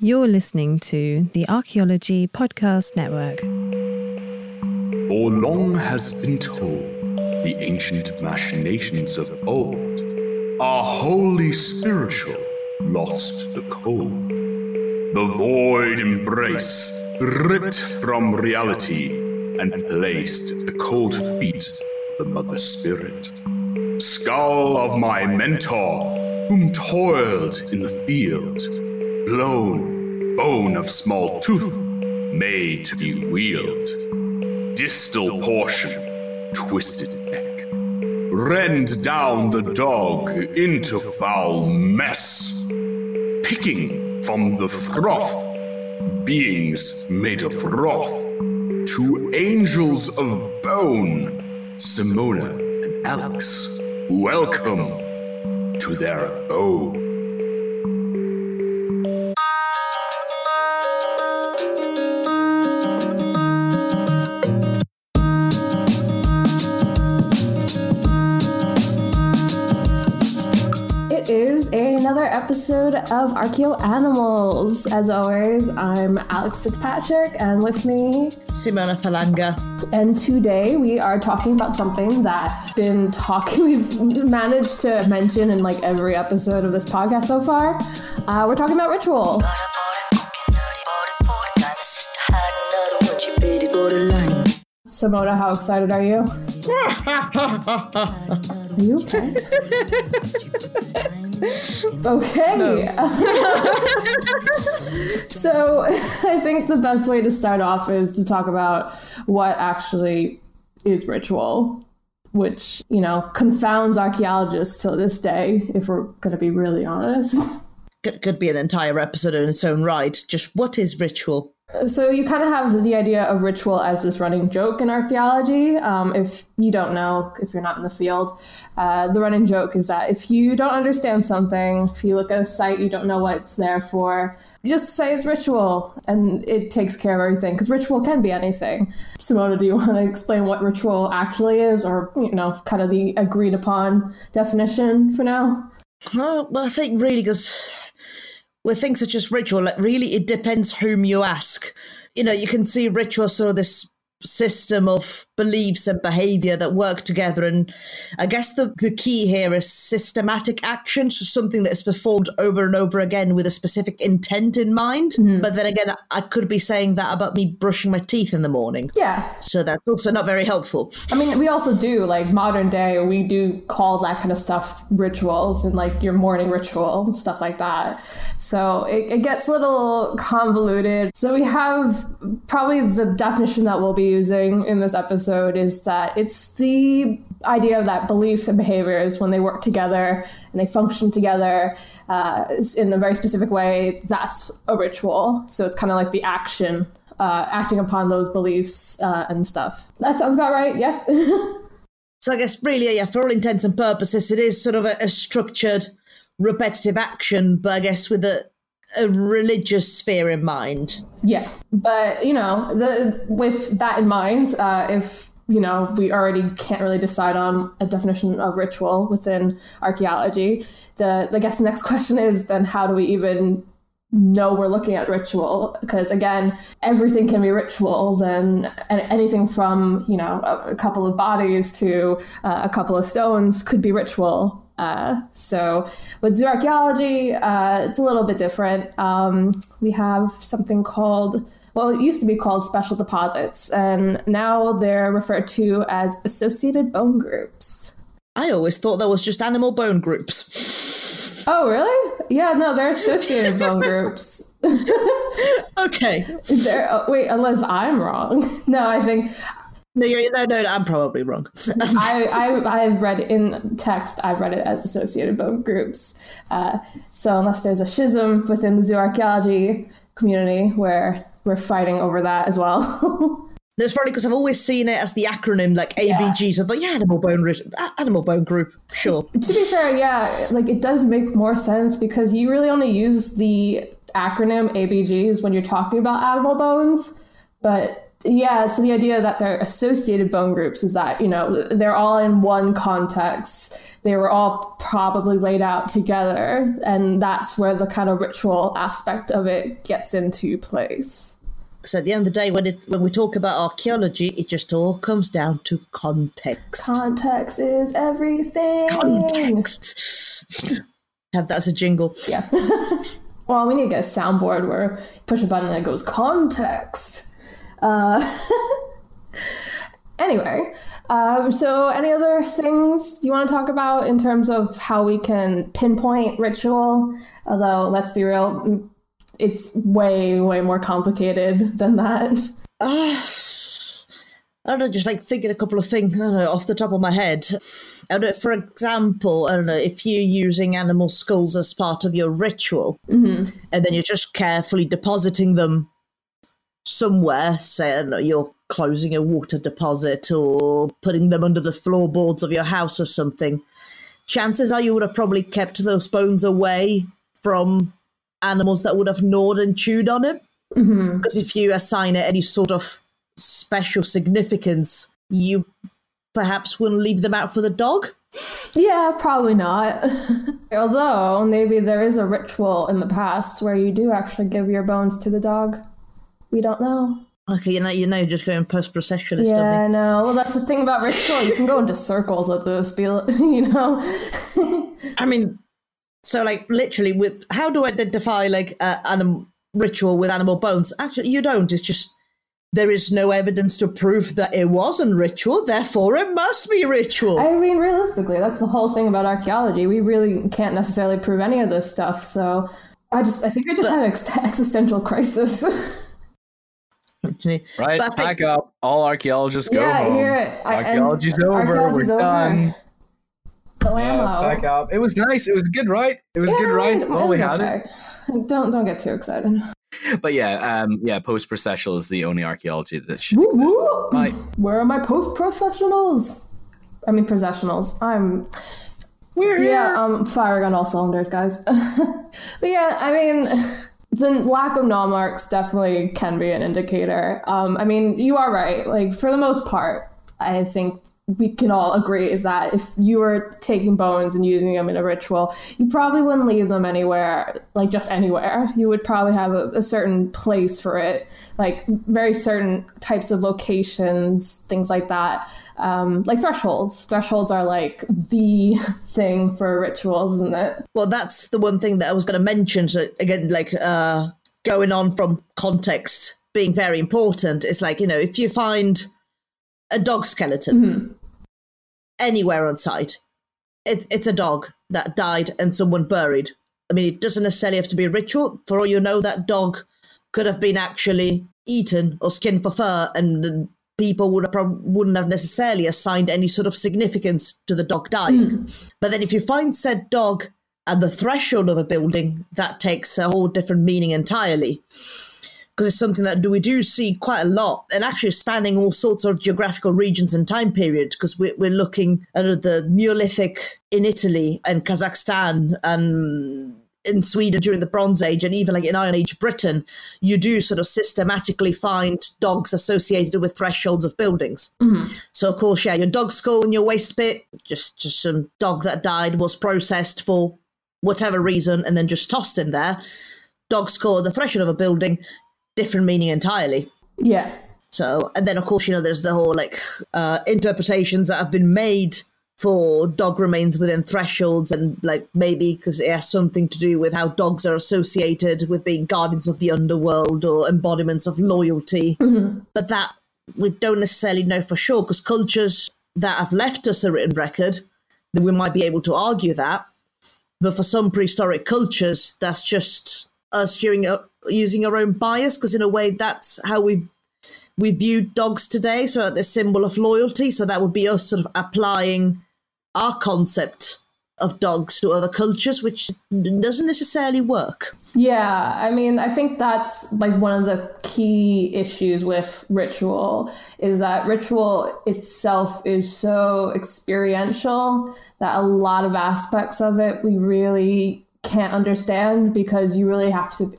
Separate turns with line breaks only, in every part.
You're listening to the Archaeology Podcast Network.
For long has been told the ancient machinations of old are wholly spiritual, lost the cold. The void embrace, ripped from reality, and placed at the cold feet of the Mother Spirit. Skull of my mentor, whom toiled in the field, blown, bone of small tooth, made to be wheeled. Distal portion, twisted neck. Rend down the dog into foul mess. Picking from the froth, beings made of wrath. To angels of bone, Simona and Alex, welcome to their abode.
Episode of Archeo Animals. As always, I'm Alex Fitzpatrick, and with me,
Simona Falanga.
and today we are talking about something that been talking. We've managed to mention in like every episode of this podcast so far. Uh, we're talking about ritual. Simona, how excited are you? Are you okay? okay. so I think the best way to start off is to talk about what actually is ritual, which, you know, confounds archaeologists till this day, if we're going to be really honest.
Could, could be an entire episode in its own right. Just what is ritual?
So you kind of have the idea of ritual as this running joke in archaeology. Um, if you don't know, if you're not in the field, uh, the running joke is that if you don't understand something, if you look at a site, you don't know what it's there for, you just say it's ritual, and it takes care of everything. Because ritual can be anything. Simona, do you want to explain what ritual actually is, or you know, kind of the agreed upon definition for now?
Well, I think really because with things such as ritual, like really it depends whom you ask. You know, you can see ritual sort of this system of beliefs and behavior that work together and i guess the, the key here is systematic action so something that is performed over and over again with a specific intent in mind mm-hmm. but then again i could be saying that about me brushing my teeth in the morning
Yeah,
so that's also not very helpful
I mean, we also do like modern day. We do call that kind of stuff rituals and like your morning ritual and stuff like that. So it, it gets a little convoluted. So we have probably the definition that we'll be using in this episode is that it's the idea of that beliefs and behaviors when they work together and they function together uh, in a very specific way. That's a ritual. So it's kind of like the action uh, acting upon those beliefs uh, and stuff. That sounds about right. Yes.
So I guess really, yeah, for all intents and purposes, it is sort of a, a structured, repetitive action, but I guess with a, a religious sphere in mind.
yeah, but you know, the with that in mind, uh, if you know we already can't really decide on a definition of ritual within archaeology, the I guess the next question is then how do we even know we're looking at ritual because again everything can be ritual then anything from you know a, a couple of bodies to uh, a couple of stones could be ritual uh, so with zooarchaeology uh, it's a little bit different um, we have something called well it used to be called special deposits and now they're referred to as associated bone groups
I always thought that was just animal bone groups.
oh really yeah no they're associated bone groups
okay.
There, oh, wait, unless I'm wrong. No, I think
No, no, no, I'm probably wrong.
I, I I've read it in text. I've read it as associated bone groups. Uh, so unless there's a schism within the zooarchaeology community where we're fighting over that as well.
That's probably because I've always seen it as the acronym like ABG. So I thought, yeah, animal bone, animal bone group, sure.
to be fair, yeah, like it does make more sense because you really only use the acronym ABGs when you're talking about animal bones. But yeah, so the idea that they're associated bone groups is that, you know, they're all in one context. They were all probably laid out together. And that's where the kind of ritual aspect of it gets into place.
So at the end of the day, when it when we talk about archaeology, it just all comes down to context.
Context is everything.
context. Have that as a jingle.
Yeah. well, we need to get a soundboard where push a button and it goes context. Uh, anyway, um, so any other things you want to talk about in terms of how we can pinpoint ritual? Although, let's be real, it's way, way more complicated than that.
I don't know, just like thinking a couple of things know, off the top of my head. I don't know, for example, I don't know, if you're using animal skulls as part of your ritual, and then you're just carefully depositing them somewhere, say, I don't know, you're closing a water deposit or putting them under the floorboards of your house or something, chances are you would have probably kept those bones away from animals that would have gnawed and chewed on it. Mm-hmm. Because if you assign it any sort of special significance, you perhaps wouldn't leave them out for the dog.
Yeah, probably not. Although maybe there is a ritual in the past where you do actually give your bones to the dog. We don't know.
Okay, you know, you know, you're just going post processionist.
Yeah, I know. Well, that's the thing about ritual. You can go into circles with this, you know.
I mean, so like literally, with how do I identify like uh, animal ritual with animal bones? Actually, you don't. It's just there is no evidence to prove that it wasn't ritual. Therefore, it must be ritual.
I mean, realistically, that's the whole thing about archaeology. We really can't necessarily prove any of this stuff. So I just, I think I just had an ex- existential crisis.
Right,
think-
pack up. All archaeologists go
yeah,
home.
here.
Archaeology's over.
archaeology's
We're
over.
done.
Palermo.
Pack up. It was nice. It was good, right? It was
Yeah,
good, right? Well, we had
okay. Don't don't get too excited.
But yeah, um, yeah. Post processional is the only archaeology that should
Woo,
exist.
woo.
Right.
Where are my post professionals? I mean, professionals. I'm.
We're
Yeah, um, firing on all cylinders, guys. but yeah, I mean, the lack of gnaw marks definitely can be an indicator. Um, I mean, you are right. Like for the most part, I think we can all agree that if you were taking bones and using them in a ritual, you probably wouldn't leave them anywhere, like just anywhere. You would probably have a, a certain place for it, like very certain types of locations, things like that. Um, like thresholds. Thresholds are like the thing for rituals, isn't it?
Well, that's the one thing that I was going to mention. So again, like uh, going on from context being very important. It's like you know, if you find a dog skeleton anywhere on site, it, it's a dog that died and someone buried. I mean, it doesn't necessarily have to be a ritual. For all you know, that dog could have been actually eaten or skinned for fur, and people would have prob- wouldn't have necessarily assigned any sort of significance to the dog dying. Hmm. But then, if you find said dog at the threshold of a building, that takes a whole different meaning entirely. Because it's something that we do see quite a lot, and actually spanning all sorts of geographical regions and time periods. Because we're, we're looking at the Neolithic in Italy and Kazakhstan and in Sweden during the Bronze Age and even like in Iron Age Britain, you do sort of systematically find dogs associated with thresholds of buildings. So of course, yeah, your dog skull in your waste pit, just just some dog that died was processed for whatever reason and then just tossed in there. Dog skull at the threshold of a building, different meaning entirely.
Yeah.
So, and then of course, you know, there's the whole like uh, interpretations that have been made for dog remains within thresholds, and like maybe because it has something to do with how dogs are associated with being guardians of the underworld or embodiments of loyalty. Mm-hmm. But that we don't necessarily know for sure because cultures that have left us a written record, then we might be able to argue that. But for some prehistoric cultures, that's just us using, using our own bias because in a way that's how we we view dogs today. So the symbol of loyalty. So that would be us sort of applying our concept of dogs to other cultures, which doesn't necessarily work.
Yeah, I mean, I think that's like one of the key issues with ritual is that ritual itself is so experiential that a lot of aspects of it we really can't understand because you really have to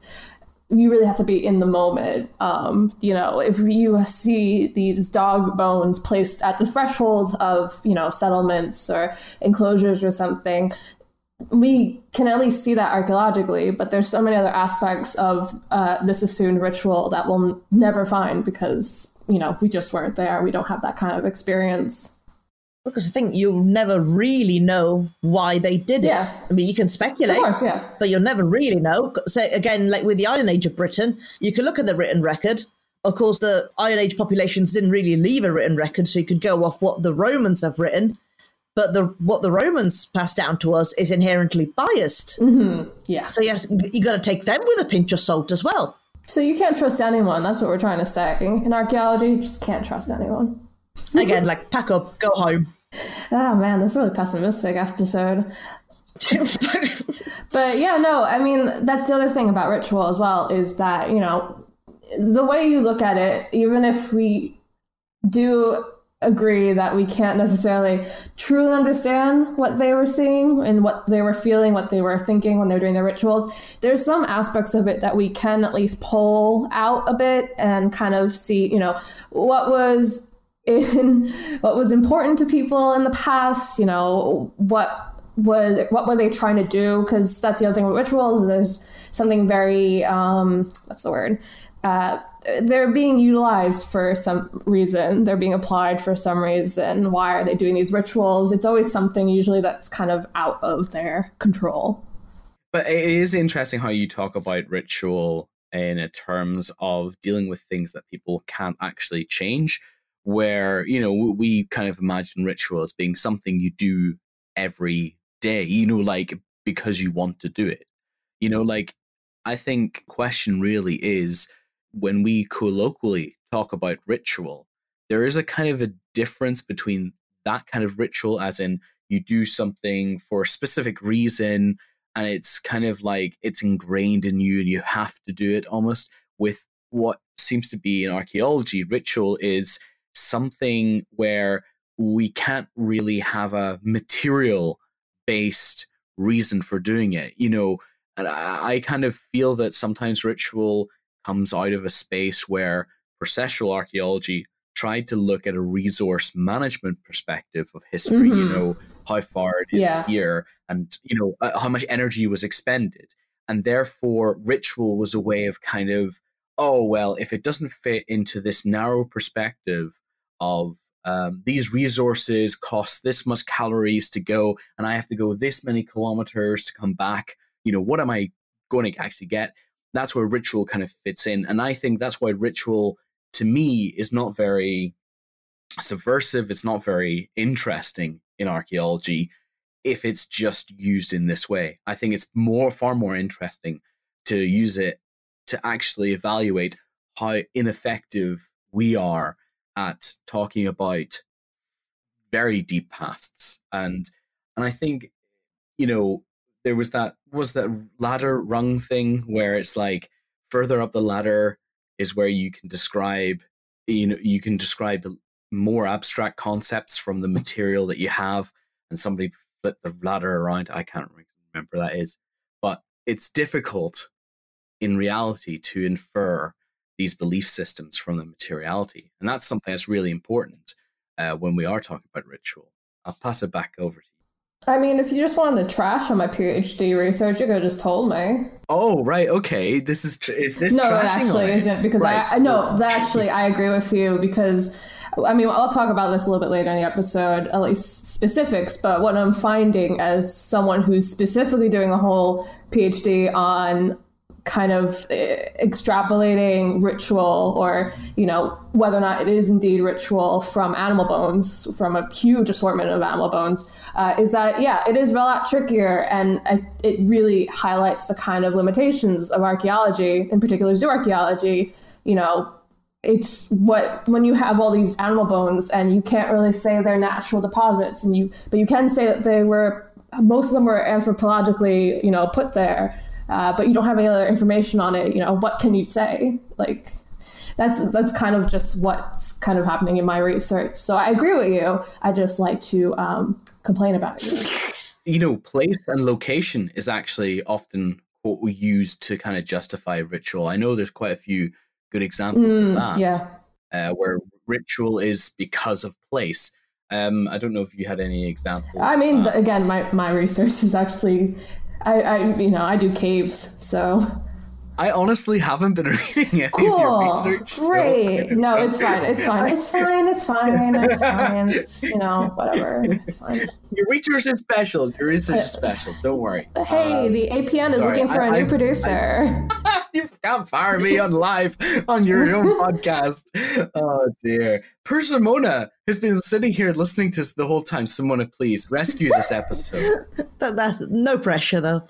you really have to be in the moment. Um, you know, if you see these dog bones placed at the thresholds of, you know, settlements or enclosures or something, we can at least see that archaeologically, but there's so many other aspects of uh, this assumed ritual that we'll never find because, you know, we just weren't there. We don't have that kind of experience.
Because I think you'll never really know why they did it.
Yeah.
I mean, you can speculate,
Of course, yeah.
but you'll never really know. So again, like with the Iron Age of Britain, you can look at the written record. Of course, the Iron Age populations didn't really leave a written record, so you could go off what the Romans have written. But the what the Romans passed down to us is inherently biased. Mm-hmm.
Yeah.
So you have, you got to take them with a pinch of salt as well.
So you can't trust anyone. That's what we're trying to say. In archaeology, you just can't trust anyone.
Again, like pack up, go home.
Oh man, this is a really pessimistic episode. But yeah, no, I mean, that's the other thing about ritual as well is that, you know, the way you look at it, even if we do agree that we can't necessarily truly understand what they were seeing and what they were feeling, what they were thinking when they were doing their rituals, there's some aspects of it that we can at least pull out a bit and kind of see, you know, what was in what was important to people in the past, you know, what was what were they trying to do? Because that's the other thing with rituals there's something very um what's the word? Uh they're being utilized for some reason. They're being applied for some reason. Why are they doing these rituals? It's always something usually that's kind of out of their control.
But it is interesting how you talk about ritual in terms of dealing with things that people can't actually change. Where, you know, we kind of imagine ritual as being something you do every day, you know, like because you want to do it. You know, like I think question really is when we colloquially talk about ritual, there is a kind of a difference between that kind of ritual, as in you do something for a specific reason and it's kind of like it's ingrained in you and you have to do it almost with what seems to be in archaeology ritual is something where we can't really have a material based reason for doing it you know and I, kind of feel that sometimes ritual comes out of a space where processual archaeology tried to look at a resource management perspective of history you
Mhm.
know how far it is
Yeah.
here and you know uh, how much energy was expended and therefore ritual was a way of kind of oh well if it doesn't fit into this narrow perspective of um, these resources cost this much calories to go and i have to go this many kilometers to come back you know what am i going to actually get? That's where ritual kind of fits in and i think that's why ritual to me is not very subversive it's not very interesting in archaeology if it's just used in this way. I think it's more far more interesting to use it to actually evaluate how ineffective we are at talking about very deep pasts. And and i think you know there was that was that ladder rung thing where it's like further up the ladder is where you can describe you know you can describe more abstract concepts from the material that you have and somebody flipped the ladder around. I can't remember that is. But it's difficult in reality to infer these belief systems from the materiality. And that's something that's really important uh, when we are talking about ritual. I'll pass it back over to you.
I mean if you just wanted to trash on my phd research you could have just told me.
Oh right okay. This is tr- is this
no, it actually isn't because
Right.
I, I no, that actually I agree with you because I mean I'll talk about this a little bit later in the episode, at least specifics. But what I'm finding as someone who's specifically doing a whole PhD on kind of eh, extrapolating ritual or you know whether or not it is indeed ritual from animal bones from a huge assortment of animal bones uh, is that yeah it is a lot trickier. And it really highlights the kind of limitations of archaeology in particular zoo archaeology. You know it's what when you have all these animal bones and you can't really say they're natural deposits and you but you can say that they were most of them were anthropologically you know put there uh, but you don't have any other information on it you know what can you say? Like that's that's kind of just what's kind of happening in my research. So i agree with you. I just like to um, complain about it
you know place and location is actually often what we use to kind of justify ritual. I know there's quite a few good examples
Mm,
of that
yeah.
uh, where ritual is because of place. Um, i don't know if you had any examples
i mean
of that.
th- again my, my research is actually I, I you know i do caves so
I honestly haven't been reading any of your
cool
research. so-
great no it's fine it's fine it's fine it's fine it's fine it's, you know whatever it's fine.
Your research is special. Your research is special. Don't worry.
hey
Um,
the apn is
sorry,
looking for
I-
a new
I-
producer
you can't fire me on live on your own podcast. Oh dear. Persimona has been sitting here listening to us the whole time. Simona, please rescue this episode.
That, that, no pressure though.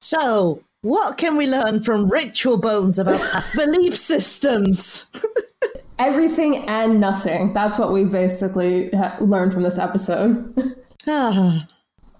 so, what can we learn from ritual bones about past belief systems?
everything and nothing that's what we basically ha- learned from this episode
ah,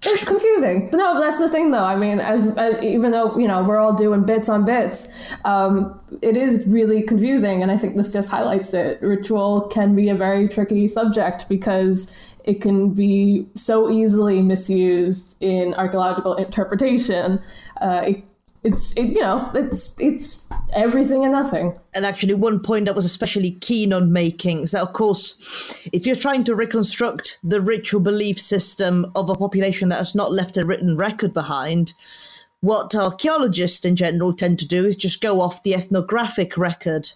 it's confusing. But no, that's the thing, though. I mean, as, as even though you know we're all doing bits on bits, um, it is really confusing, and I think this just highlights it. Ritual can be a very tricky subject because it can be so easily misused in archaeological interpretation. Uh, it, it's it, you know it's it's everything and nothing.
and actually, one point I was especially keen on making is that, of course, if you're trying to reconstruct the ritual belief system of a population that has not left a written record behind, what archaeologists in general tend to do is just go off the ethnographic record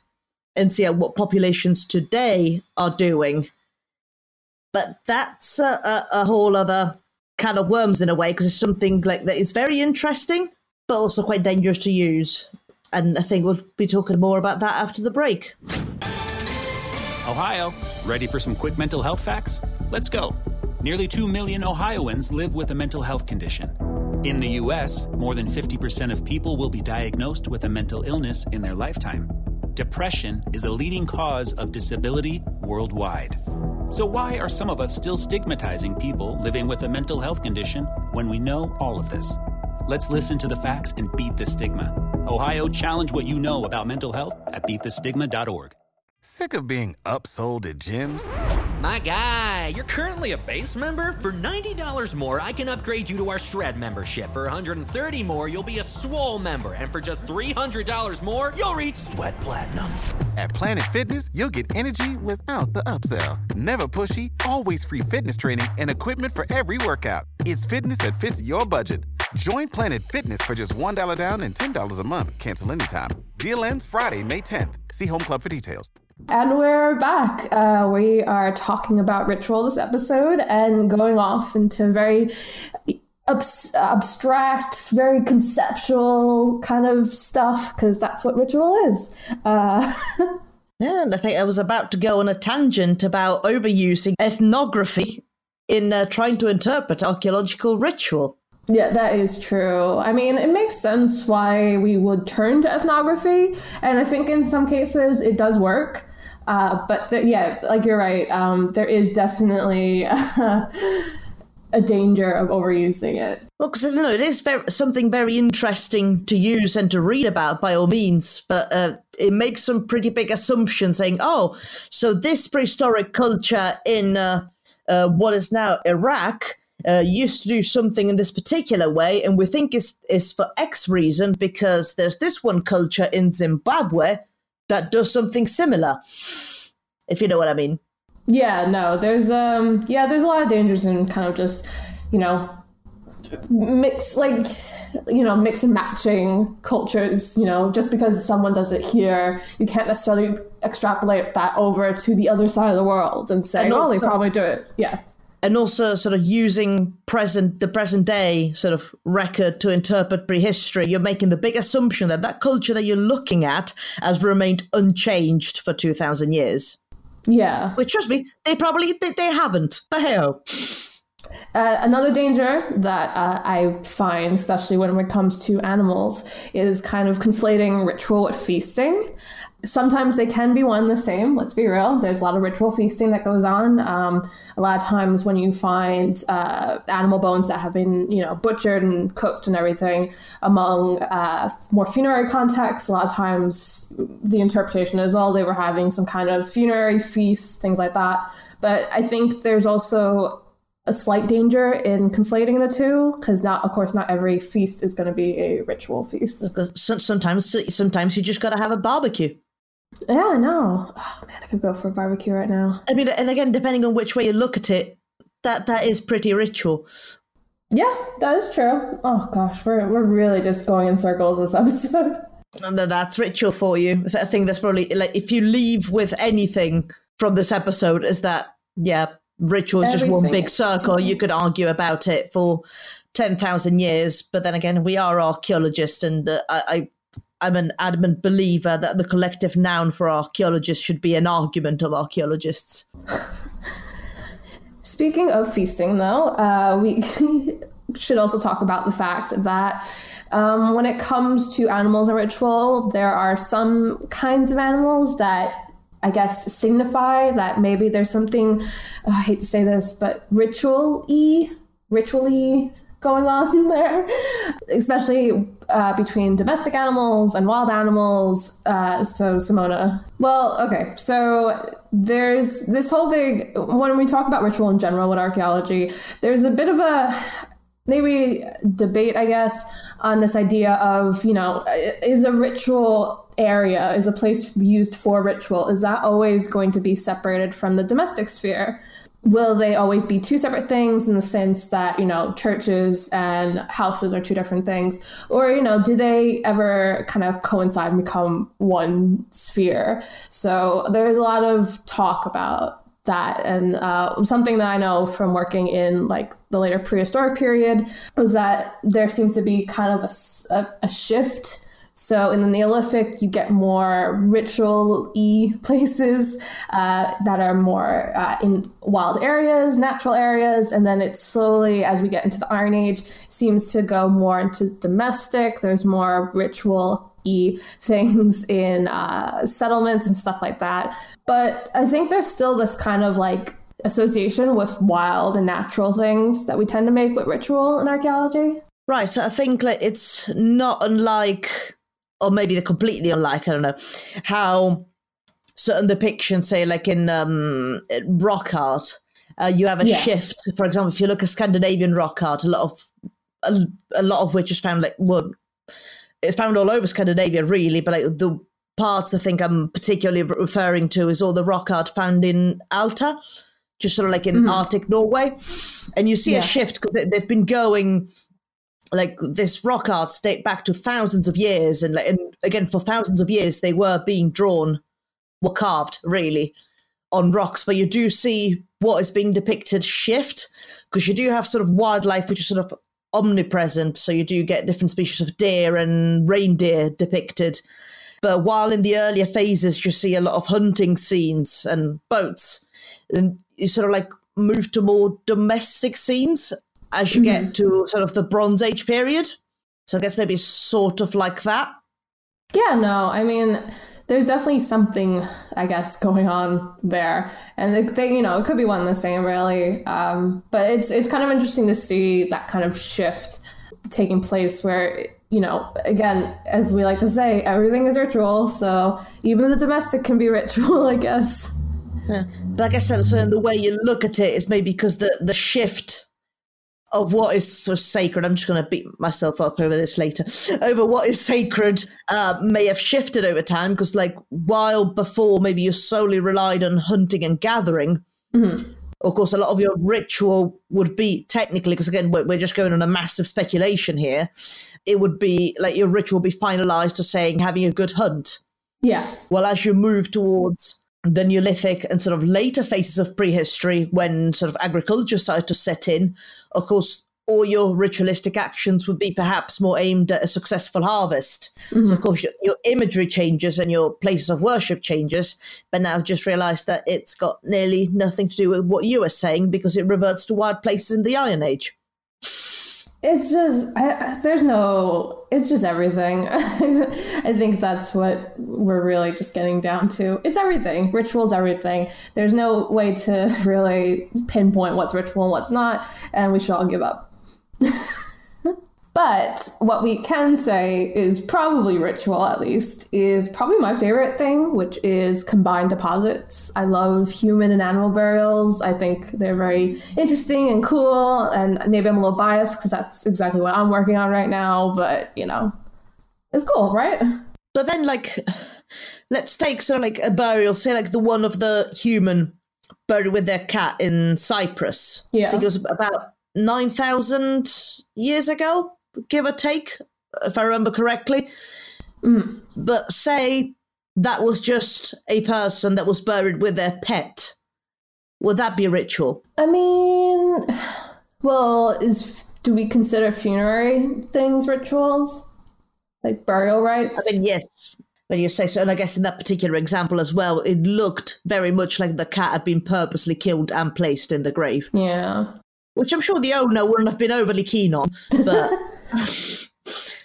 and see what populations today are doing. But that's a, a, a whole other can of worms in a way because it's something like that is very interesting, but also quite dangerous to use. And I think we'll be talking more about that after the break.
Ohio, ready for some quick mental health facts? Let's go. Nearly 2 million Ohioans live with a mental health condition. In the U.S., more than 50% of people will be diagnosed with a mental illness in their lifetime. Depression is a leading cause of disability worldwide. So, why are some of us still stigmatizing people living with a mental health condition when we know all of this? Let's listen to the facts and beat the stigma. Ohio, challenge what you know about mental health at beatthestigma.org.
Sick of being upsold at gyms?
My guy, you're currently a base member? For $90 more, I can upgrade you to our Shred membership. For 130 more, you'll be a Swole member. And for just $300 more, you'll reach Sweat Platinum.
At Planet Fitness, you'll get energy without the upsell. Never pushy, always free fitness training and equipment for every workout. It's fitness that fits your budget. Join Planet Fitness for just $1 down and $10 a month. Cancel anytime. Deal ends Friday, May 10th. See Home Club for details.
And we're back. Uh, we are talking about ritual this episode and going off into very abs- abstract, very conceptual kind of stuff because that's what ritual is. Uh,
Yeah, and I think I was about to go on a tangent about overusing ethnography in uh, trying to interpret archaeological ritual.
Yeah, that is true. I mean, it makes sense why we would turn to ethnography, and I think in some cases it does work. Uh, but th- yeah, like you're right. Um, there is definitely a danger of overusing it.
Well, because you know, it is very, something very interesting to use and to read about by all means, but uh, it makes some pretty big assumptions saying, oh, so this prehistoric culture in uh, uh, what is now Iraq uh, used to do something in this particular way, and we think is is for X reason because there's this one culture in Zimbabwe that does something similar. If you know what I mean.
Yeah, no, there's um yeah, there's a lot of dangers in kind of just, you know, mix like you know, mix and matching cultures, you know, just because someone does it here, you can't necessarily extrapolate that over to the other side of the world and say,
And
oh, they probably do it. Yeah.
And also sort of using present the present day sort of record to interpret prehistory you're making the big assumption that that culture that you're looking at has remained unchanged for 2000 years
Yeah.
which trust me they probably they, they haven't but hey
Uh, another danger that uh, I find, especially when it comes to animals, is kind of conflating ritual with feasting. Sometimes they can be one and the same. Let's be real. There's a lot of ritual feasting that goes on. Um, a lot of times when you find uh, animal bones that have been, you know, butchered and cooked and everything among uh, more funerary contexts, a lot of times the interpretation is, oh, they were having some kind of funerary feast, things like that. But I think there's also a slight danger in conflating the two because not of course not every feast is going to be a ritual feast
sometimes sometimes you just got to have a barbecue
yeah, no. Oh man, I could go for a barbecue right now.
I mean, and again, depending on which way you look at it, that that is pretty ritual.
Yeah, that is true. Oh gosh, we're we're really just going in circles this episode.
And that's ritual for you. I think that's probably like if you leave with anything from this episode, is that yeah, ritual is just one big circle. You could argue about it for ten thousand years, but then again, we are archaeologists, and uh, I, I I'm an adamant believer that the collective noun for archaeologists should be an argument of archaeologists.
Speaking of feasting, though, uh, we should also talk about the fact that um, when it comes to animals and ritual, there are some kinds of animals that I guess signify that maybe there's something, oh, I hate to say this, but ritual y, ritually going on there, especially uh, between domestic animals and wild animals. Uh, so, Simona. Well, okay. So, there's this whole big, when we talk about ritual in general with archaeology, there's a bit of a maybe debate, I guess, on this idea of, you know, is a ritual area, is a place used for ritual, is that always going to be separated from the domestic sphere? Will they always be two separate things in the sense that you know churches and houses are two different things? Or you know do they ever kind of coincide and become one sphere? So there's a lot of talk about that. And uh, something that i know from working in like the later prehistoric period was that there seems to be kind of a, a, a shift so in the Neolithic, you get more ritual-y places uh, that are more uh, in wild areas, natural areas, and then it slowly, as we get into the Iron Age, seems to go more into domestic. There's more ritual e things in uh, settlements and stuff like that. But I think there's still this kind of like association with wild and natural things that we tend to make with ritual in archaeology.
Right. So I think like it's not unlike or maybe they're completely unlike. I don't know how certain depictions, say like in um, rock art, uh, you have a yeah. shift. For example, if you look at Scandinavian rock art, a lot of a, a lot of which is found like well, it's found all over Scandinavia, really, but like the parts I think I'm particularly referring to is all the rock art found in Alta, just sort of like in mm-hmm. Arctic Norway, and you see yeah. a shift because they've been going like this rock art date back to thousands of years and, and again for thousands of years they were being drawn were carved really on rocks. But you do see what is being depicted shift because you do have sort of wildlife which is sort of omnipresent. So you do get different species of deer and reindeer depicted. But while in the earlier phases you see a lot of hunting scenes and boats and you sort of like move to more domestic scenes as you mm-hmm. get to sort of the Bronze Age period. So I guess maybe sort of like that.
Yeah, no, I mean, there's definitely something, I guess, going on there, and they, you know, it could be one and the same, really. Um, but it's it's kind of interesting to see that kind of shift taking place, where you know, again, as we like to say, everything is ritual. So even the domestic can be ritual, I guess.
Yeah. But I guess so. The way you look at it is maybe because the the shift of what is sort of sacred. I'm just going to beat myself up over this later. Over what is sacred uh, may have shifted over time because, like, while before maybe you solely relied on hunting and gathering, mm-hmm. of course, a lot of your ritual would be technically because again we're, we're just going on a massive speculation here. It would be like your ritual would be finalized to saying having a good hunt.
Yeah.
Well, as you move towards the Neolithic and sort of later phases of prehistory, when sort of agriculture started to set in, of course, all your ritualistic actions would be perhaps more aimed at a successful harvest. Mm-hmm. So, of course, your, your, imagery changes and your places of worship changes. But now I've just realized that it's got nearly nothing to do with what you were saying because it reverts to wild places in the Iron Age.
It's just I, there's no it's just everything. I think that's what we're really just getting down to. It's everything. Rituals everything. There's no way to really pinpoint what's ritual and what's not and we should all give up But what we can say is probably ritual, at least, is probably my favorite thing, which is combined deposits. I love human and animal burials. I think they're very interesting and cool. And maybe I'm a little biased because that's exactly what I'm working on right now. But, you know, it's cool, right?
But then, like, let's take so like a burial, say like the one of the human buried with their cat in Cyprus.
Yeah.
I think it was about nine thousand years ago give or take, if I remember correctly.
Mm.
But say that was just a person that was buried with their pet. Would that be a ritual?
I mean, well, is do we consider funerary things rituals? Like burial rites?
I mean, yes. When you say so, and I guess in that particular example as well, it looked very much like the cat had been purposely killed and placed in the grave.
Yeah.
Which I'm sure the owner wouldn't have been overly keen on, but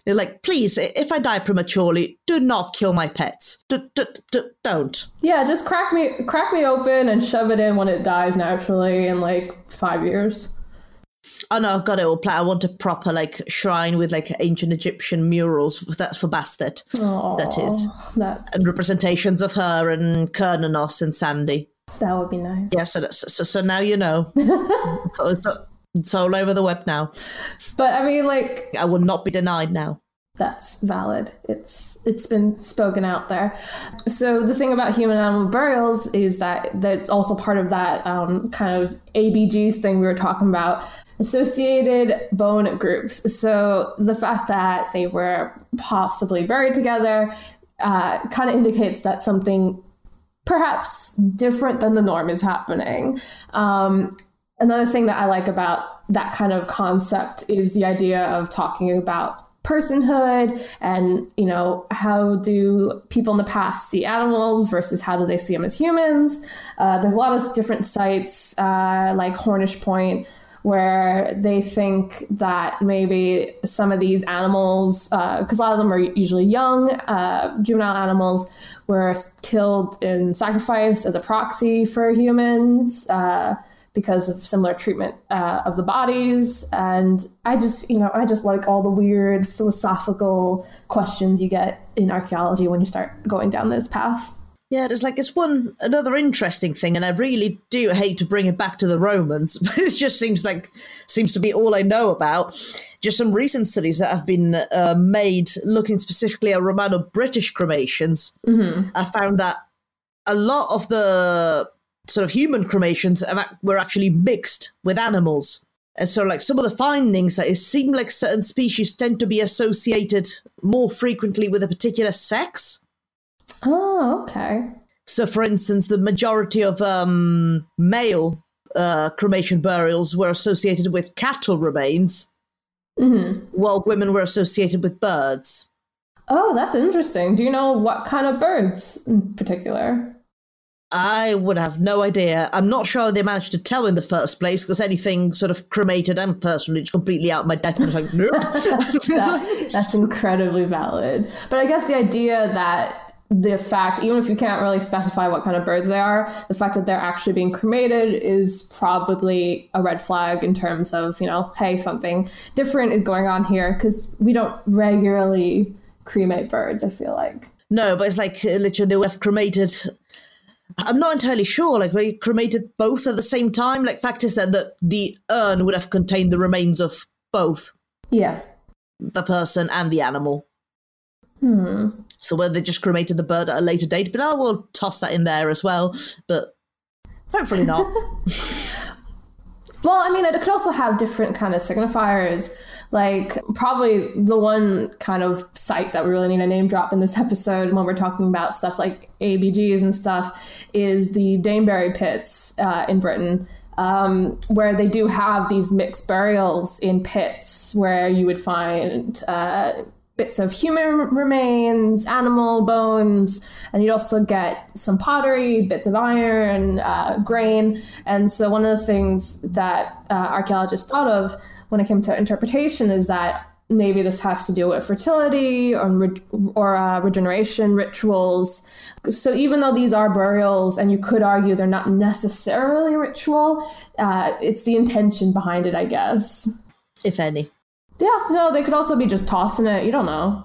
they're like, please, if I die prematurely, do not kill my pets. D- d- d- don't.
Yeah, just crack me crack me open and shove it in when it dies naturally in like five years.
Oh no, I've got it all planned. I want a proper like shrine with like ancient Egyptian murals. That's for Bastet. that is.
That's
And representations of her and Kernanos and Sandy.
That would be nice.
Yeah, so, so, so now you know. so it's, it's all over the web now.
But I mean like
I will not be denied now.
that's valid. It's it's been spoken out there. So the thing about human animal burials is that that's also part of that um, kind of ABGs thing we were talking about. Associated bone groups. So the fact that they were possibly buried together uh, kind of indicates that something perhaps different than the norm is happening. Um, another thing that I like about that kind of concept is the idea of talking about personhood and you know how do people in the past see animals versus how do they see them as humans uh, there's a lot of different sites uh, like Hornish Point where they think that maybe some of these animals, because a lot of them are usually young, uh, juvenile animals, were killed in sacrifice as a proxy for humans uh, because of similar treatment uh, of the bodies. And I just, you know, I just like all the weird philosophical questions you get in archaeology when you start going down this path.
Yeah, there's like it's one another interesting thing, and I really do hate to bring it back to the Romans, but it just seems like seems to be all I know about. Just some recent studies that have been uh, made looking specifically at Romano-British cremations. I found that a lot of the sort of human cremations were actually mixed with animals. And so, like some of the findings, that it seemed like certain species tend to be associated more frequently with a particular sex.
Oh, okay.
So, for instance, the majority of um, male uh, cremation burials were associated with cattle remains, while women were associated with birds.
Oh, that's interesting. Do you know what kind of birds in particular?
I would have no idea. I'm not sure they managed to tell in the first place because anything sort of cremated and personally, it's completely out of my depth. I'm like, nope.
That- that's incredibly valid. But I guess the idea that the fact, even if you can't really specify what kind of birds they are, the fact that they're actually being cremated is probably a red flag in terms of, you know, hey, something different is going on here because we don't regularly cremate birds, I feel like.
no, but it's like uh, literally they would have cremated. I'm not entirely sure. Like they cremated both at the same time. Like fact is that the, the urn would have contained the remains of both
Yeah.
the person and the animal.
Hmm.
So whether they just cremated the bird at a later date, but oh, we'll toss that in there as well. But hopefully not.
Well, I mean, it could also have different kind of signifiers. Like probably the one kind of site that we really need to name drop in this episode when we're talking about stuff like ABGs and stuff is the Danebury pits uh, in Britain, um, where they do have these mixed burials in pits where you would find uh, bits of human remains, animal bones, and you'd also get some pottery, bits of iron, uh, grain. And so, one of the things that uh, archaeologists thought of when it came to interpretation is that maybe this has to do with fertility or, or uh, regeneration rituals. So even though these are burials, and you could argue they're not necessarily ritual, uh, it's the intention behind it, I guess.
If any.
Yeah, no, they could also be just tossing it. You don't know.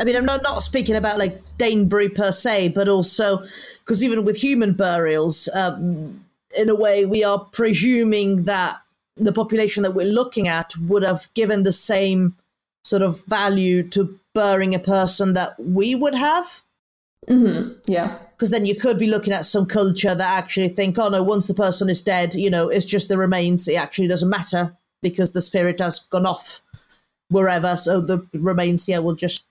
I mean, I'm not, not speaking about like Danebury per se, but also because even with human burials, um, in a way, we are presuming that the population that we're looking at would have given the same sort of value to burying a person that we would have.
Mm-hmm. Yeah.
Because then you could be looking at some culture that actually think, oh no, once the person is dead, you know, it's just the remains. It actually doesn't matter because the spirit has gone off wherever. So the remains, yeah, we'll just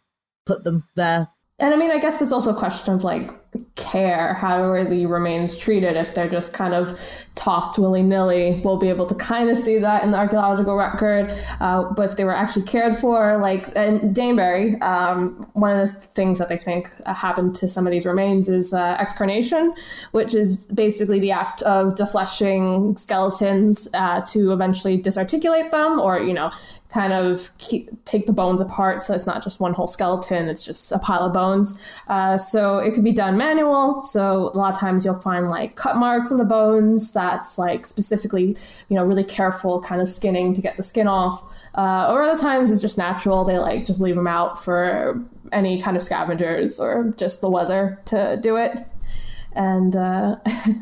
put them there.
And I mean, I guess it's also a question of like care. How the remains treated if they're just kind of tossed willy nilly? We'll be able to kind of see that in the archaeological record. Uh, but if they were actually cared for, like in Danebury, um, one of the things that they think happened to some of these remains is uh, excarnation, which is basically the act of defleshing skeletons uh, to eventually disarticulate them or, you know, kind of keep, take the bones apart so it's not just one whole skeleton it's just a pile of bones uh, so it could be done manual. So a lot of times you'll find like cut marks on the bones that's like specifically you know really careful kind of skinning to get the skin off. Uh, or other times it's just natural. They like just leave them out for any kind of scavengers or just the weather to do it. And uh,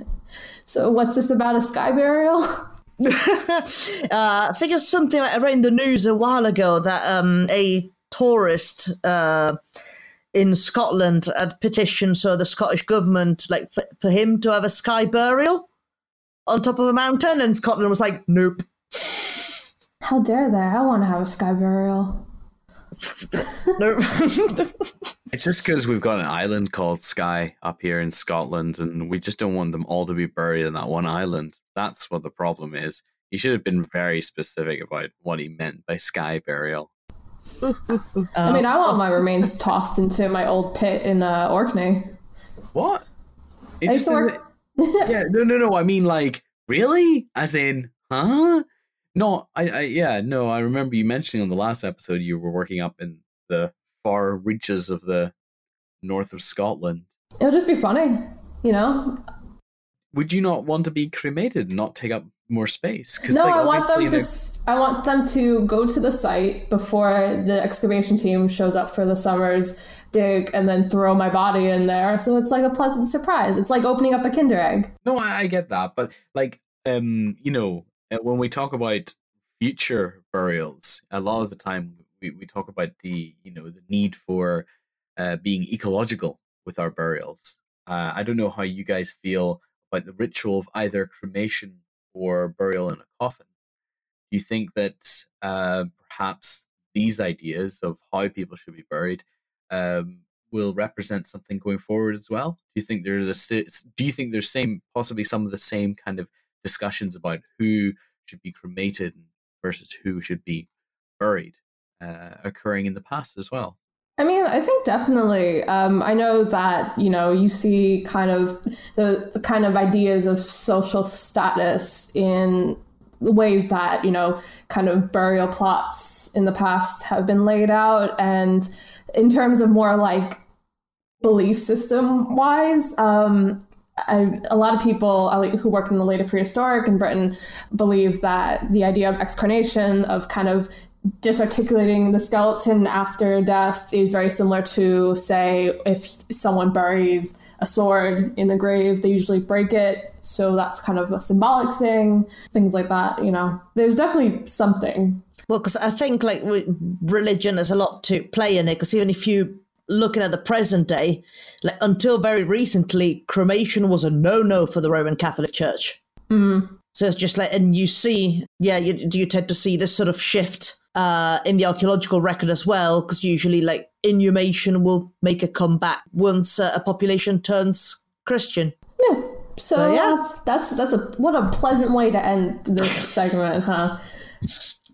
so what's this about a sky burial?
Uh, I think it's something like I read in the news a while ago that um, a tourist uh, in Scotland had petitioned so the Scottish government like for, for him to have a sky burial on top of a mountain, and Scotland was like, nope.
How dare they? I want to have a sky burial.
nope.
it's just because we've got an island called Skye up here in Scotland, and we just don't want them all to be buried in that one island. That's what the problem is. He should have been very specific about what he meant by sky burial.
I mean, I want my remains tossed into my old pit in uh, Orkney.
What? I used to work. yeah, no, no, no. I mean, like, really? As in, huh? No, I, I, yeah, no. I remember you mentioning on the last episode you were working up in the far reaches of the north of Scotland.
It'll just be funny, you know
would you not want to be cremated and not take up more space?
No, like, I want them to. I want them to go to the site before the excavation team shows up for the summer's dig, and then throw my body in there. So it's like a pleasant surprise. It's like opening up a Kinder egg.
No, I, I get that, but like, um, you know, uh, when we talk about future burials, a lot of the time we, we talk about the you know the need for uh, being ecological with our burials. Uh, I don't know how you guys feel about the ritual of either cremation or burial in a coffin. Do you think that uh, perhaps these ideas of how people should be buried um, will represent something going forward as well? Do you think there there's a, do you think there's same possibly some of the same kind of discussions about who should be cremated versus who should be buried uh, occurring in the past as well?
I mean, I think definitely. Um, I know that you know you see kind of the, the kind of ideas of social status in ways that you know kind of burial plots in the past have been laid out, and in terms of more like belief system wise, um, I, a lot of people who work in the later prehistoric in Britain believe that the idea of excarnation, of kind of disarticulating the skeleton after death is very similar to, say, if someone buries a sword in the grave, they usually break it. So that's kind of a symbolic thing, things like that. You know, there's definitely something.
Well, because I think like religion has a lot to play in it. Because even if you looking at the present day, like until very recently, cremation was a no-no for the Roman Catholic Church.
Mm.
So it's just like, and you see, yeah, you, you tend to see this sort of shift uh, in the archaeological record as well, because usually like inhumation will make a comeback once uh, a population turns Christian.
Yeah. So, so yeah, uh, that's that's a what a pleasant way to end this segment, huh?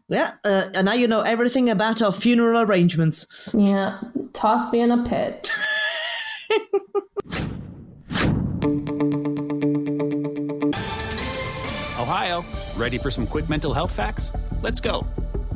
Yeah, uh, and now you know everything about our funeral arrangements.
Yeah, toss me in a pit.
Ohio, ready for some quick mental health facts? Let's go.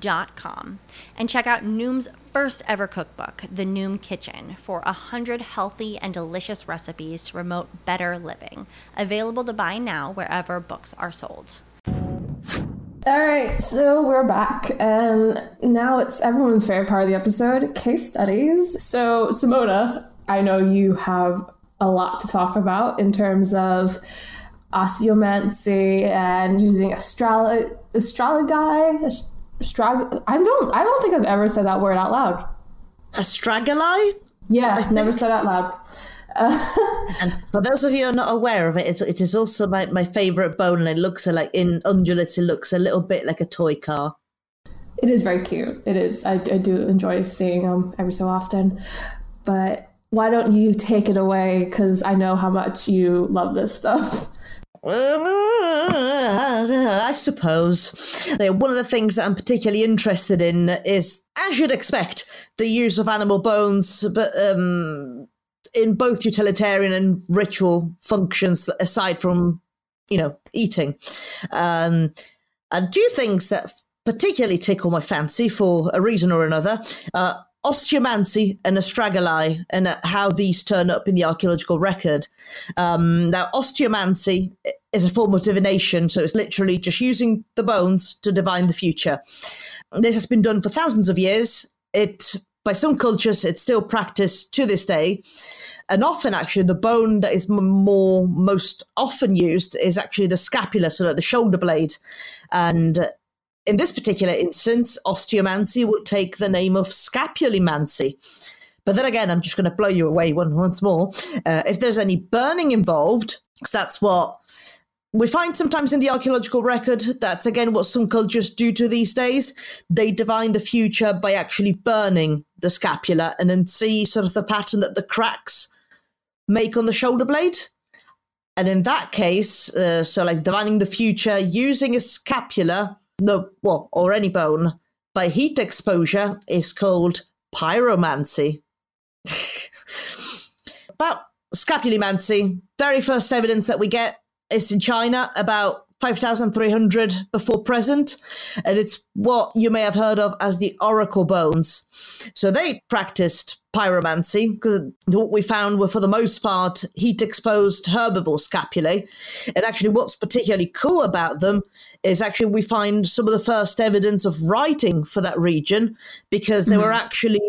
Dot com and check out Noom's first ever cookbook, The Noom Kitchen, for a hundred healthy and delicious recipes to promote better living. Available to buy now wherever books are sold.
All right, so we're back, and now it's everyone's favorite part of the episode case studies. So, Simona, I know you have a lot to talk about in terms of osteomancy and using astrology, astrology, astrag. I don't, I don't think I've ever said that word out loud.
A Astragali?
Yeah, I've never said out loud.
and for those of you who are not aware of it, it's, it is also my, my favorite bone, and it looks like in ungulates. It looks a little bit like a toy car.
It is very cute. It is. I, I do enjoy seeing them every so often. But why don't you take it away? Because I know how much you love this stuff.
I suppose. One of the things that I'm particularly interested in is, as you'd expect, the use of animal bones, but um, in both utilitarian and ritual functions aside from you know eating um, and two things that particularly tickle my fancy for a reason or another uh, osteomancy and astragali and uh, how these turn up in the archaeological record um, now osteomancy is a form of divination so it's literally just using the bones to divine the future. This has been done for thousands of years. It by some cultures it's still practiced to this day. And often actually the bone that is more most often used is actually the scapula so like the shoulder blade. And in this particular instance osteomancy would take the name of scapulomancy but then again i'm just going to blow you away one, once more. Uh, if there's any burning involved because that's what we find sometimes in the archaeological record that's again what some cultures do to these days. They divine the future by actually burning the scapula and then see sort of the pattern that the cracks make on the shoulder blade. And in that case, uh, so like divining the future using a scapula, no, well, or any bone by heat exposure is called pyromancy. but scapulomancy, very first evidence that we get is in China about 5,300 before present, and it's what you may have heard of as the oracle bones. So they practiced pyromancy because what we found were, for the most part, heat exposed herbivore scapulae. And actually, what's particularly cool about them is actually we find some of the first evidence of writing for that region because they mm. were actually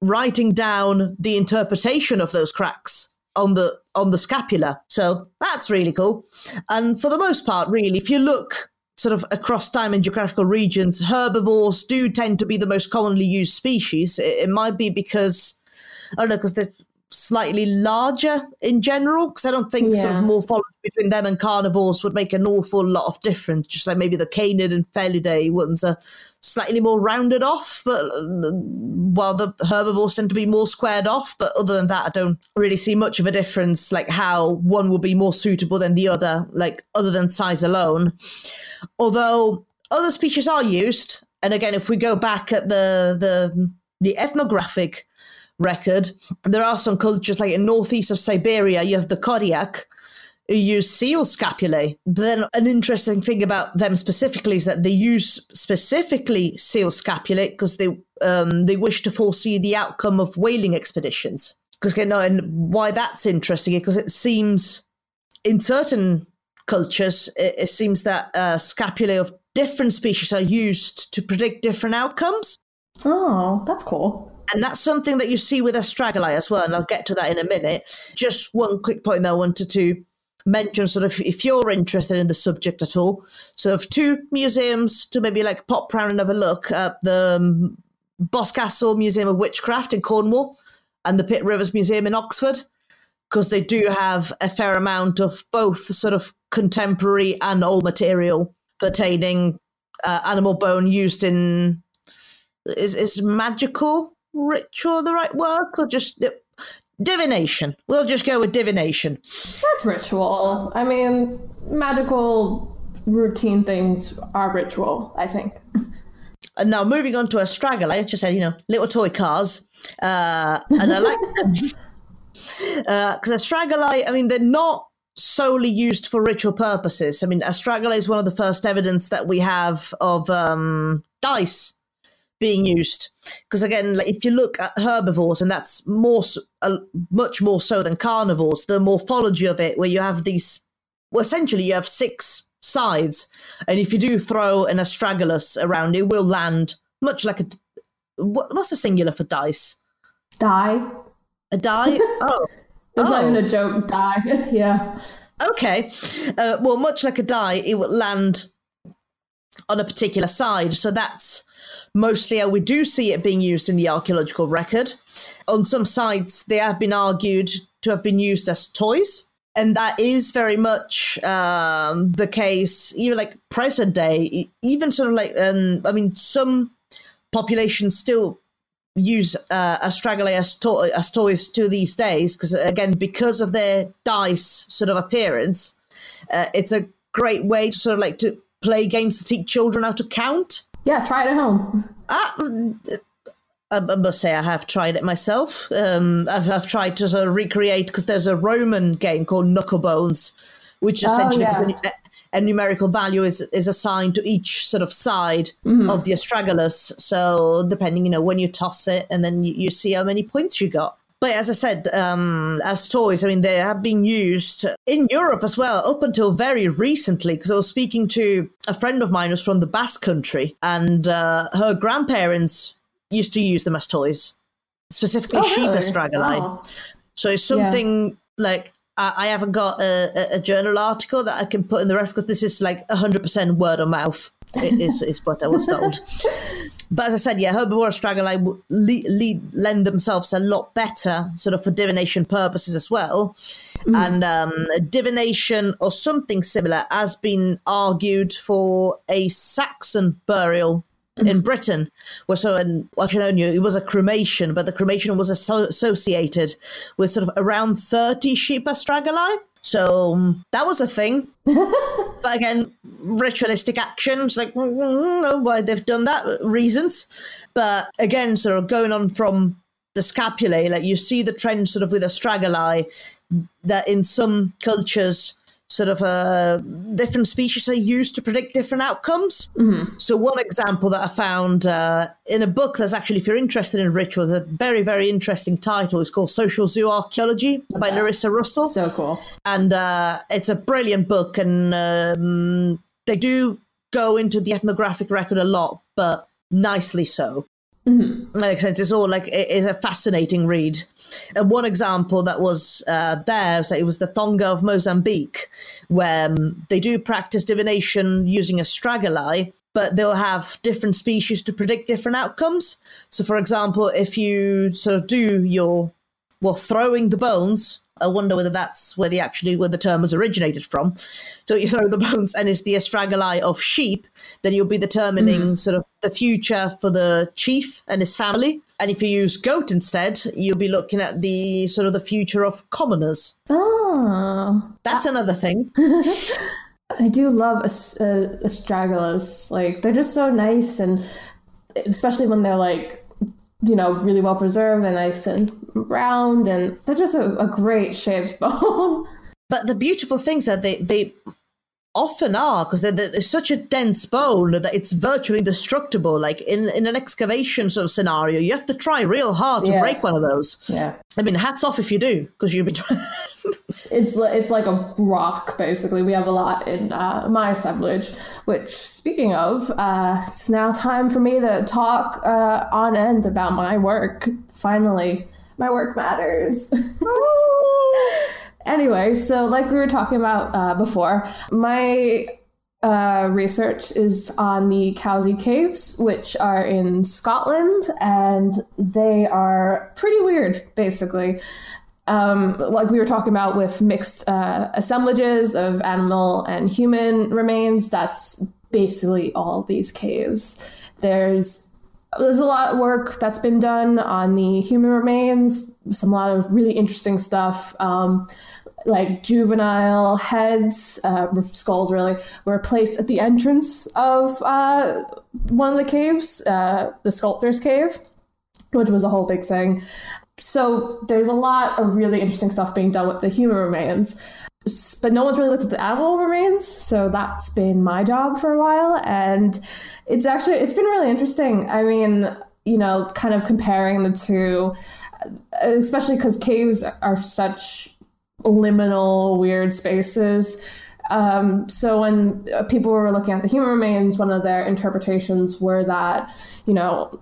writing down the interpretation of those cracks on the on the scapula. So that's really cool. And for the most part, really, if you look sort of across time and geographical regions, herbivores do tend to be the most commonly used species. It, it might be because I don't know because slightly larger in general because I don't think yeah. sort of morphology between them and carnivores would make an awful lot of difference. Just like maybe the canid and felidae ones are slightly more rounded off, but while the herbivores tend to be more squared off. But other than that, I don't really see much of a difference. Like how one would be more suitable than the other, like other than size alone. Although other species are used, and again, if we go back at the the the ethnographic record. There are some cultures like in northeast of Siberia, you have the Koryak, who use seal scapulae. Then an interesting thing about them specifically is that they use specifically seal scapulae because they um, they wish to foresee the outcome of whaling expeditions. Because you know, and why that's interesting because it seems in certain cultures it, it seems that uh, scapulae of different species are used to predict different outcomes.
Oh, that's cool.
And that's something that you see with astragali as well. And I'll get to that in a minute. Just one quick point that I wanted to mention sort of if you're interested in the subject at all, sort of two museums to maybe like pop round and have a look at the um, Boscastle Museum of Witchcraft in Cornwall and the Pitt Rivers Museum in Oxford, because they do have a fair amount of both sort of contemporary and old material pertaining uh, animal bone used in is is magical ritual the right word or just divination? We'll just go with divination.
That's ritual. I mean, magical routine things are ritual, I think.
and now moving on to astragali I just said you know little toy cars. Uh, and i like them. Because astragali i mean they're not solely used for ritual purposes. I mean astragali is one of the first evidence that we have of um, dice being used because again like if you look at herbivores and that's more uh, much more so than carnivores the morphology of it where you have these well essentially you have six sides and if you do throw an astragalus around it will land much like a what, what's the singular for dice
Die.
a die oh
That's not
Oh.
even a joke. Die. yeah.
Okay. Uh, well, much like a die, it will land on a particular side. So that's mostly how we do see it being used in the archaeological record. On some sites, they have been argued to have been used as toys. And that is very much um, the case, even like present day, even sort of like, um, I mean, some populations still use uh, as, to- as toys to these days because again because of their dice sort of appearance uh, it's a great way to sort of like to play games to teach children how to count
Yeah, try it at home.
Ah, I, I must say I have tried it myself. Um, I've, I've tried to sort of recreate because there's a Roman game called Knucklebones, which
Oh,
essentially is
yeah.
a, a numerical value is is assigned to each sort of side of the astragalus. So depending, you know, when you toss it, and then you, you see how many points you got. But as I said, um, as toys, I mean, they have been used in Europe as well up until very recently. Because I was speaking to a friend of mine who's from the Basque country, and uh, her grandparents used to use them as toys, specifically
Oh,
sheep
really? Wow.
So it's something like I, I haven't got a, a- journal article that I can put in the ref because this is like 100% word of mouth, is, is what I was told. But as I said, yeah, herbivore astragali w- le- le- lend themselves a lot better, sort of for divination purposes as well. And um, divination or something similar has been argued for a Saxon burial in Britain. Well, so I can only it was a cremation, but the cremation was asso- associated with sort of around 30 sheep astragali. So um, that was a thing. But again, ritualistic actions, like mm, mm, know why they've done that, reasons. But again, sort of going on from the scapulae, like you see the trend sort of with astragali, that in some cultures, sort of uh, different species are used to predict different outcomes. So one example that I found uh, in a book that's actually, if you're interested in rituals, a very, very interesting title. It's called Social Zooarchaeology by Nerissa Russell
So cool.
and uh, it's a brilliant book and um, they do go into the ethnographic record a lot but nicely so like I said, it's all like it is a fascinating read. And one example that was uh, there, so it was the Thonga of Mozambique, where um, they do practice divination using astragali, but they'll have different species to predict different outcomes. So, for example, if you sort of do your well, throwing the bones. I wonder whether that's where the actually where the term was originated from. So you throw the bones, and it's the astragali of sheep. Then you'll be determining sort of the future for the chief and his family. And if you use goat instead, you'll be looking at the sort of the future of commoners.
Oh,
That's another thing.
I do love ast- uh, astragalus. Like they're just so nice, and especially when they're like, you know, really well preserved and nice and round, and they're just a, a great shaped bone.
But the beautiful things are they they often are because they're, they're, such a dense bone that it's virtually indestructible. Like in, in an excavation sort of scenario, you have to try real hard to
Yeah.
break one of those.
Yeah.
I mean, hats off if you do because you've been.
It's it's like a rock basically. We have a lot in uh, my assemblage. Which, speaking of, uh, it's now time for me to talk uh, on end about my work. Finally, my work matters. anyway, so like we were talking about uh, before, my uh, research is on the Covesea Caves, which are in Scotland, and they are pretty weird, basically. Um, like we were talking about with mixed uh, assemblages of animal and human remains, that's basically all these caves. There's there's a lot of work that's been done on the human remains, some lot of really interesting stuff. Um, like juvenile heads, uh, skulls really, were placed at the entrance of uh, one of the caves, uh, the sculptor's cave, which was a whole big thing. So there's a lot of really interesting stuff being done with the human remains, but no one's really looked at the animal remains. So that's been my job for a while, and it's actually it's been really interesting. I mean, you know, kind of comparing the two, especially because caves are such liminal, weird spaces. Um, so when uh, people were looking at the human remains, one of their interpretations were that, you know,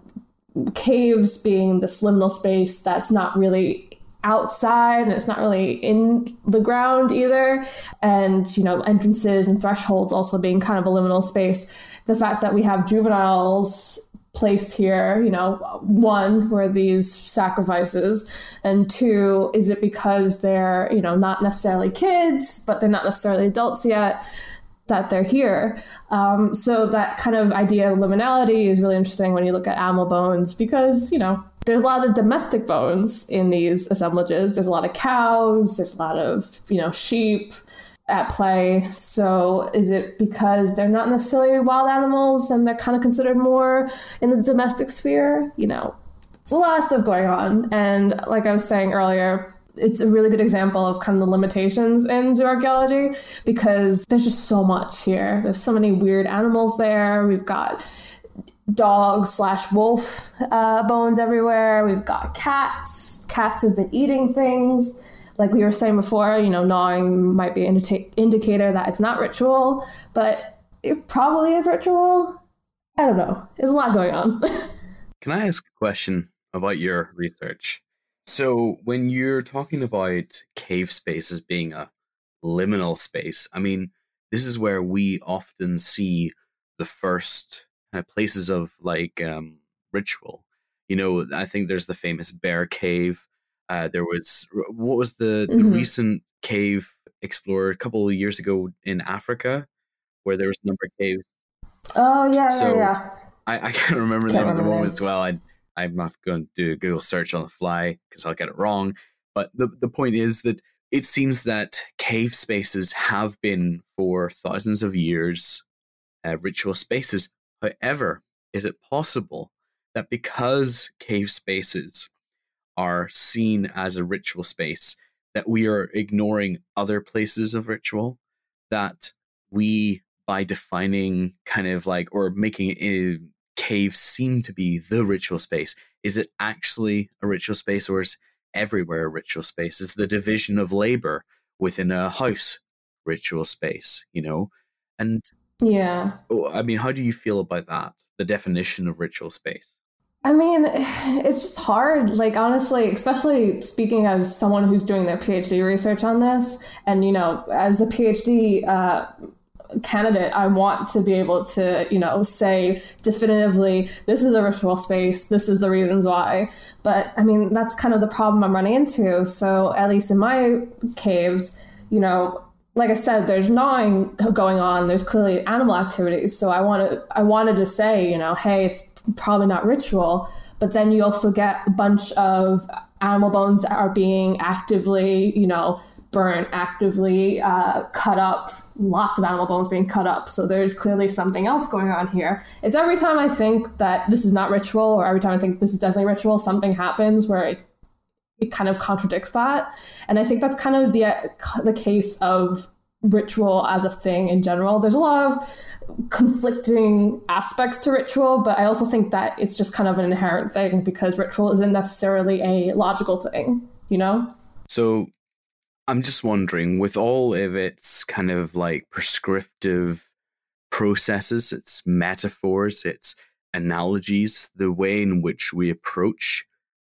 caves being this liminal space that's not really outside and it's not really in the ground either and you know entrances and thresholds also being kind of a liminal space the fact that we have juveniles placed here you know one were these sacrifices and two is it because they're you know not necessarily kids but they're not necessarily adults yet that they're here. Um, so that kind of idea of liminality is really interesting when you look at animal bones because you know there's a lot of domestic bones in these assemblages. There's a lot of cows. There's a lot of you know sheep at play. So is it because they're not necessarily wild animals and they're kind of considered more in the domestic sphere? You know, there's a lot of stuff going on. And like I was saying earlier, it's a really good example of kind of the limitations in zooarchaeology because there's just so much here. There's so many weird animals there. We've got dog slash wolf uh, bones everywhere. We've got cats. Cats have been eating things. Like we were saying before, you know, gnawing might be an indicate- indicator that it's not ritual, but it probably is ritual. I don't know. There's a lot going on.
Can I ask a question about your research? So, when you're talking about cave spaces being a liminal space, I mean, this is where we often see the first kind of places of like um, ritual. You know, I think there's the famous bear cave. Uh, there was what was the, the
Mhm.
recent cave explorer a couple of years ago in Africa, where there was a number of caves.
oh yeah,
So-
yeah, yeah.
I, I can't remember the
Can't
name at the
remember
moment as well. I I'm not going to do a Google search on the fly because I'll get it wrong. But the the point is that it seems that cave spaces have been for thousands of years uh, ritual spaces. However, is it possible that because cave spaces are seen as a ritual space, that we are ignoring other places of ritual? That we, by defining kind of like or making a cave seem to be the ritual space, is it actually a ritual space or is everywhere a ritual space? Is the division of labor within a house ritual space? You know, and
Yeah.
Oh, I mean, how do you feel about that? The definition of ritual space.
I mean, it's just hard. Like, honestly, especially speaking as someone who's doing their PhD research on this, and, you know, as a PhD uh, candidate, I want to be able to, you know, say definitively, this is a ritual space, this is the reasons why. But, I mean, that's kind of the problem I'm running into. So, at least in my caves, you know, like I said, there's gnawing going on. There's clearly animal activities. So I wanted, I wanted to say, you know, hey, it's probably not ritual. But then you also get a bunch of animal bones that are being actively, you know, burnt, actively uh, cut up. Lots of animal bones being cut up. So there's clearly something else going on here. It's every time I think that this is not ritual, or every time I think this is definitely ritual, something happens where it it kind of contradicts that. And I think that's kind of the the case of ritual as a thing in general. There's a lot of conflicting aspects to ritual, but I also think that it's just kind of an inherent thing because ritual isn't necessarily a logical thing, you know?
So I'm just wondering, with all of its kind of like prescriptive processes, its metaphors, its analogies, the way in which we approach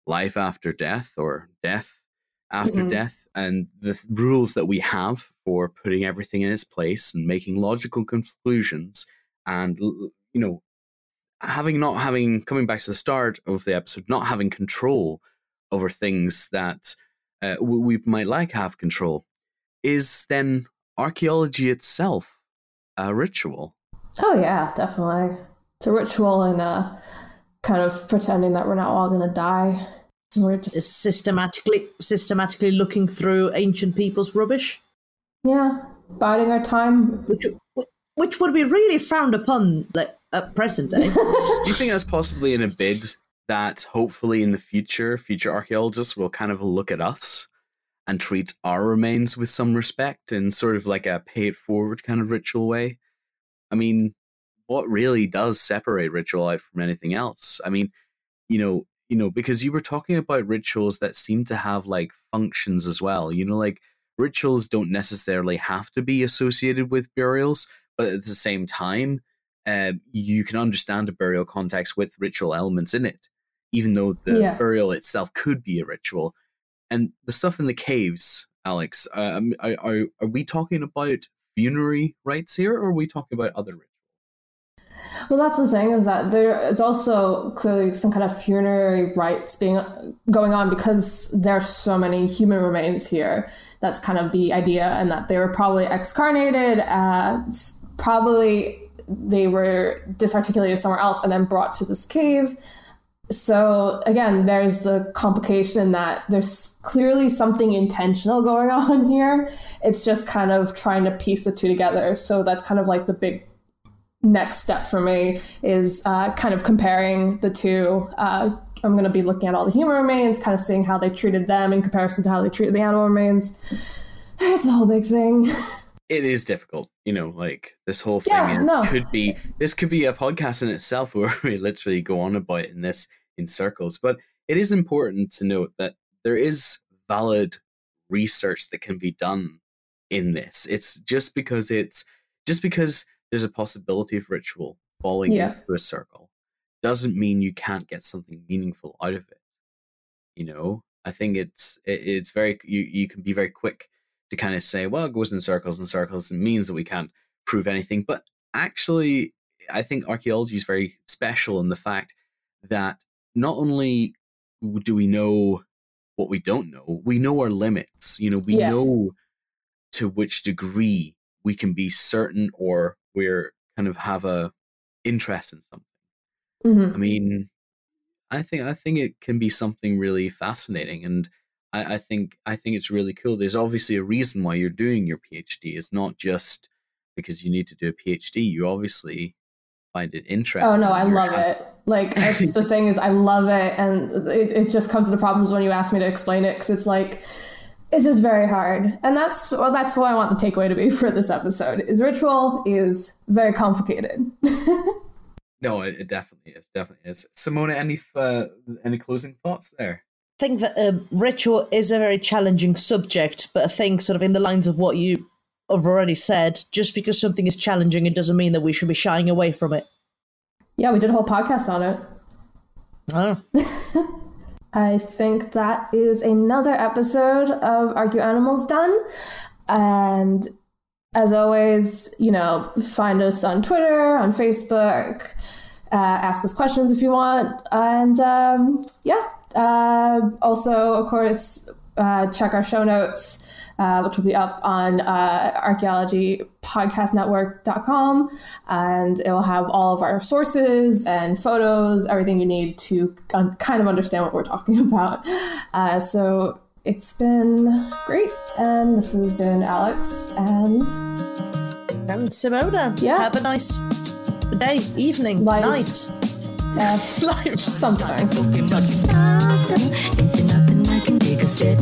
life after death or death after
Mhm.
death, and the rules that we have for putting everything in its place and making logical conclusions, and you know, having not having coming back to the start of the episode, not having control over things that uh, we, we might like have control, is then archaeology itself a ritual?
Oh yeah, definitely. It's a ritual and uh, kind of pretending that we're not all gonna die. We're just
systematically systematically looking through ancient people's rubbish,
yeah, biding our time.
which which would be really frowned upon like at present day. Eh?
Do you think that's possibly in a bid that hopefully in the future, future archaeologists will kind of look at us and treat our remains with some respect in sort of like a pay it forward kind of ritual way? I mean, what really does separate ritual life from anything else? I mean, you know, you know, because you were talking about rituals that seem to have like functions as well. You know, like rituals don't necessarily have to be associated with burials, but at the same time, uh, you can understand a burial context with ritual elements in it, even though the
Yeah.
burial itself could be a ritual. And the stuff in the caves, Alex, uh, um, are, are, are we talking about funerary rites here, or are we talking about other rituals?
Well, that's the thing is that there is also clearly some kind of funerary rites being going on because there are so many human remains here. That's kind of the idea, and that they were probably excarnated. Uh, probably they were disarticulated somewhere else and then brought to this cave. So again, there's the complication that there's clearly something intentional going on here. It's just kind of trying to piece the two together. So that's kind of like the big next step for me is uh, kind of comparing the two. Uh, I'm going to be looking at all the human remains, kind of seeing how they treated them in comparison to how they treated the animal remains. It's a whole big thing.
it is difficult you know like this whole thing
Yeah, no.
could be this could be a podcast in itself where we literally go on about in this in circles but it is important to note that there is valid research that can be done in this it's just because it's just because there's a possibility of ritual falling
Yeah.
into a circle doesn't mean you can't get something meaningful out of it you know i think it's it, it's very you, you can be very quick to kind of say, well, it goes in circles and circles and means that we can't prove anything. But actually, I think archaeology is very special in the fact that not only do we know what we don't know, we know our limits. You know, we
Yeah.
know to which degree we can be certain or we're kind of have a interest in something.
Mhm.
I mean, I think I think it can be something really fascinating, and I, I think I think it's really cool. There's obviously a reason why you're doing your PhD. It's not just because you need to do a PhD. You obviously find it interesting.
Oh no, I love
hap-
it. Like it's the thing is, I love it, and it, it just comes to the problems when you ask me to explain it because it's like it's just very hard, and that's well, that's what I want the takeaway to be for this episode. Is ritual is very complicated.
No, it, it definitely is. Definitely is. Simona, any uh, any closing thoughts there?
I think that uh, ritual is a very challenging subject, but I think sort of in the lines of what you have already said, just because something is challenging, it doesn't mean that we should be shying away from it.
yeah, we did a whole podcast on it.
Oh.
I think that is another episode of Archeo Animals done. And as always, you know, find us on Twitter, on Facebook, uh, ask us questions if you want. And um, yeah, uh, also, of course, uh, check our show notes. Uh, which will be up on uh, archaeologypodcastnetwork.com. And it will have all of our sources and photos, everything you need to kind of understand what we're talking about. Uh, so it's been great. And this has been Alex. And
And Simona,
Yeah.
have a nice day, evening,
Life.
night. Life.
sometime.
Talking about something, ain't nothing I can take a sit.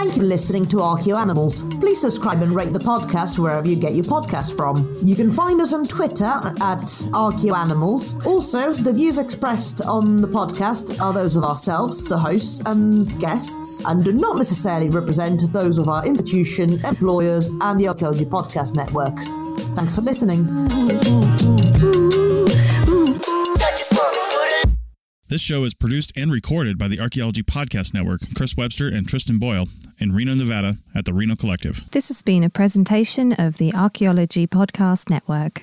Thank you for listening to Archeo Animals. Please subscribe and rate the podcast wherever you get your podcast from. You can find us on Twitter at Archeo Animals. Also, the views expressed on the podcast are those of ourselves, the hosts, and guests, and do not necessarily represent those of our institution, employers, and the Archaeology Podcast Network. Thanks for listening.
This show is produced and recorded by the Archaeology Podcast Network, Chris Webster and Tristan Boyle, in Reno, Nevada, at the Reno Collective.
This has been a presentation of the Archaeology Podcast Network.